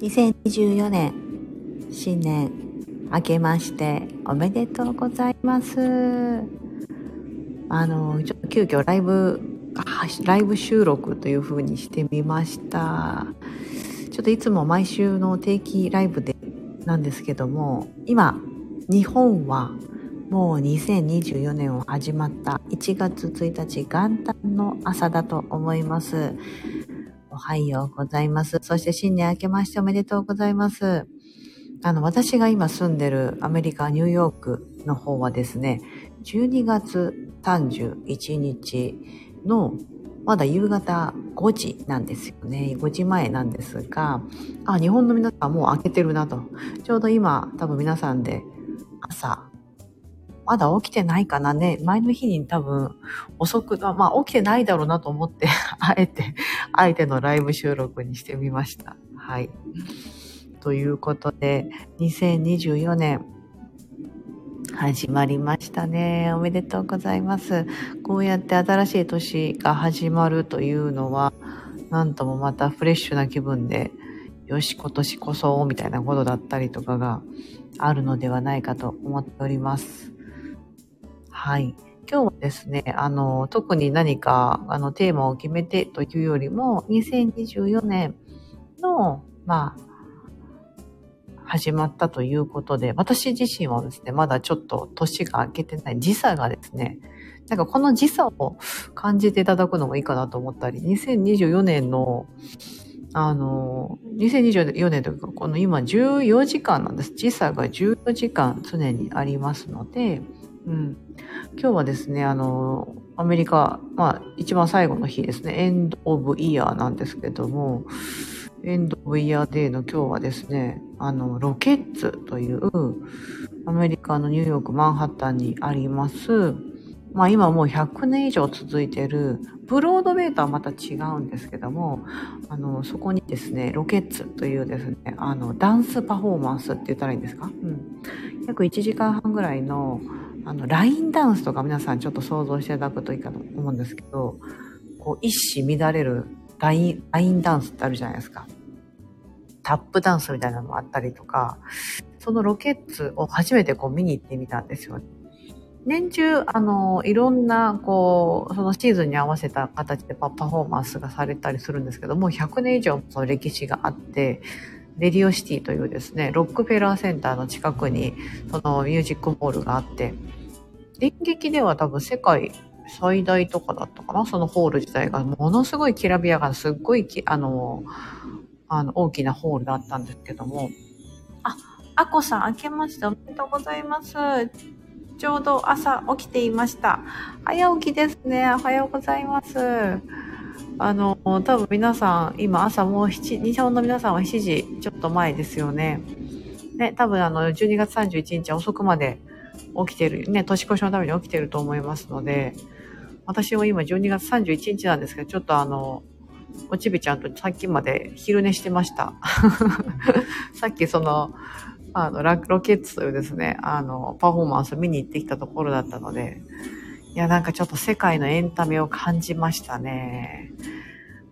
2024年新年明けましておめでとうございます。あのちょっと急遽ライブライブ収録という風にしてみました。ちょっといつも毎週の定期ライブでなんですけども今日本はもう2024年を始まった1月1日元旦の朝だと思います。はようございます。そして新年明けましておめでとうございます。あの、私が今住んでるアメリカ、ニューヨークの方はですね、12月31日のまだ夕方5時なんですよね。5時前なんですが、あ、日本の皆さんもう明けてるなと。ちょうど今、多分皆さんで朝まだ起きてないかなね。前の日に多分遅く、まあ起きてないだろうなと思って、あえて、あえてのライブ収録にしてみました。はい。ということで、2024年、始まりましたね。おめでとうございます。こうやって新しい年が始まるというのは、なんともまたフレッシュな気分で、よし、今年こそ、みたいなことだったりとかがあるのではないかと思っております。はい。今日はですね、あの、特に何か、あの、テーマを決めてというよりも、2024年の、まあ、始まったということで、私自身はですね、まだちょっと年が明けてない時差がですね、なんかこの時差を感じていただくのもいいかなと思ったり、2024年の、あの、2024年というか、この今14時間なんです。時差が14時間常にありますので、うん。今日はですね、あの、アメリカ、まあ、一番最後の日ですね、エンド・オブ・イヤーなんですけども、エンド・オブ・イヤーデーの今日はですね、あの、ロケッツという、アメリカのニューヨーク・マンハッタンにあります、まあ今もう100年以上続いてる、ブロードウェイとはまた違うんですけども、あの、そこにですね、ロケッツというですね、あの、ダンスパフォーマンスって言ったらいいんですか？うん。約1時間半ぐらいの、あの、ラインダンスとか皆さんちょっと想像していただくといいかと思うんですけど、こう、一糸乱れるライン、ラインダンスってあるじゃないですか。タップダンスみたいなのもあったりとか、そのロケッツを初めてこう見に行ってみたんですよ。年中、あの、いろんな、こう、そのシーズンに合わせた形でパフォーマンスがされたりするんですけども、100年以上の歴史があって、レディオシティというですね、ロックフェラーセンターの近くに、そのミュージックホールがあって、演劇では多分世界最大とかだったかな？そのホール自体がものすごいきらびやかな、すっごいあの、あの、大きなホールだったんですけども。あ、あこさん、明けましておめでとうございます。ちょうど朝起きていました。早起きですね。おはようございます。あの、多分皆さん、今朝もう7、日本の皆さんは7時ちょっと前ですよね。ね、多分あの、12月31日遅くまで起きてる、ね、年越しのために起きてると思いますので、私も今12月31日なんですけど、ちょっとあの、おちびちゃんとさっきまで昼寝してました。さっきその、あの、ロケッツというですね、あの、パフォーマンス見に行ってきたところだったので、いや、なんかちょっと世界のエンタメを感じましたね。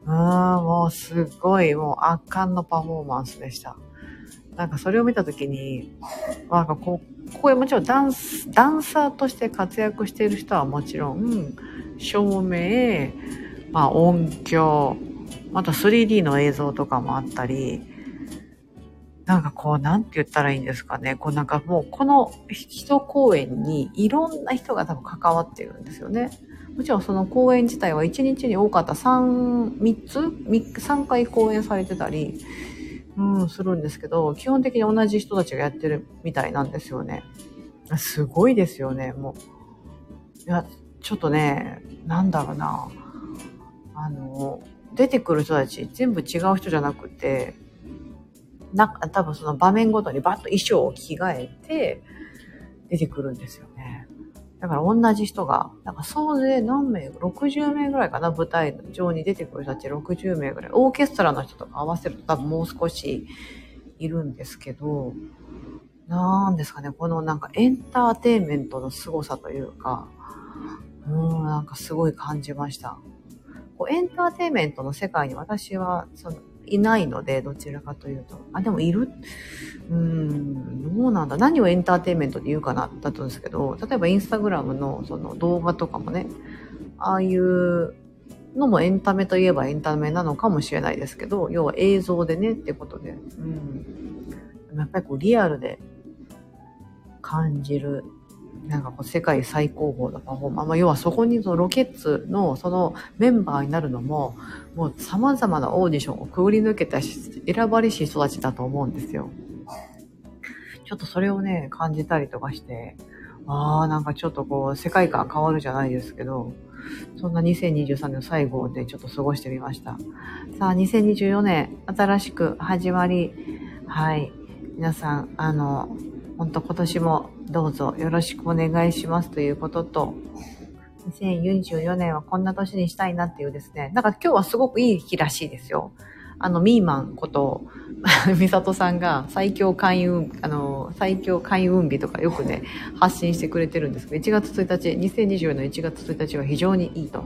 うーん、もうすごい、もう圧巻のパフォーマンスでした。なんかそれを見たときに、なんかこう、ここへもちろんダンス、ダンサーとして活躍している人はもちろん、照明、まあ音響、また 3D の映像とかもあったり、なんかこう、なんて言ったらいいんですかね。こうなんかもう、この人公演にいろんな人が多分関わってるんですよね。もちろんその公演自体は1日に多かった3、3つ ?3 回公演されてたり、うん、するんですけど、基本的に同じ人たちがやってるみたいなんですよね。すごいですよね、もう。いや、ちょっとね、なんだろうな。あの、出てくる人たち全部違う人じゃなくて、な多分その場面ごとにバッと衣装を着替えて出てくるんですよ。だから同じ人が、なんか総勢何名 ?60 名ぐらいかな舞台上に出てくる人たち60名ぐらい。オーケストラの人とか合わせると多分もう少しいるんですけど、なんですかね、このなんかエンターテインメントの凄さというか、うん、なんかすごい感じました。こうエンターテインメントの世界に私は、その、いないので、どちらかというと。あ、でもいる？うん、どうなんだ。何をエンターテインメントで言うかな、だったんですけど、例えばインスタグラムのその動画とかもね、ああいうのもエンタメといえばエンタメなのかもしれないですけど、要は映像でねってことで。うん。やっぱりこうリアルで感じるなんかこう世界最高峰のパフォーマー、まあ、要はそこにそのロケッツのそのメンバーになるのももう様々なオーディションをくぐり抜けたし選ばれし人たちだと思うんですよ。ちょっとそれをね感じたりとかしてああなんかちょっとこう世界観変わるじゃないですけどそんな2023年の最後でちょっと過ごしてみました。さあ2024年新しく始まりはい皆さんあの本当今年もどうぞよろしくお願いしますということと、2044年はこんな年にしたいなっていうですね、なんか今日はすごくいい日らしいですよ。あの、ミーマンこと、ミサトさんが最強開運、あの、最強開運日とかよくね、発信してくれてるんですけど、1月1日、2024年の1月1日は非常にいいと。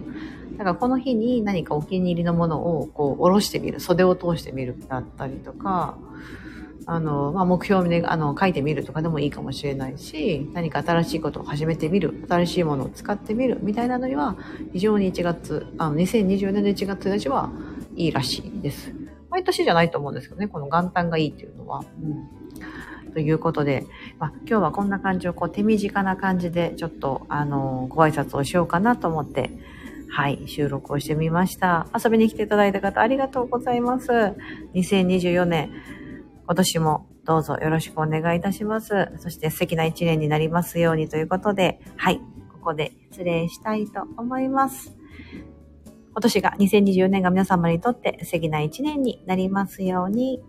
だからこの日に何かお気に入りのものをこう、下ろしてみる、袖を通してみるだったりとか、あの、まあ、目標で、あの、書いてみるとかでもいいかもしれないし、何か新しいことを始めてみる、新しいものを使ってみる、みたいなのには、非常に1月、あの、2024年の1月1日はいいらしいです。毎年じゃないと思うんですけどね、この元旦がいいっていうのは。うん、ということで、まあ、今日はこんな感じをこう手短な感じでちょっとあのご挨拶をしようかなと思ってはい、収録をしてみました。遊びに来ていただいた方ありがとうございます。2024年今年もどうぞよろしくお願いいたします。そして素敵な一年になりますようにということで、はい、ここで失礼したいと思います。今年が2024年が皆様にとって素敵な一年になりますように。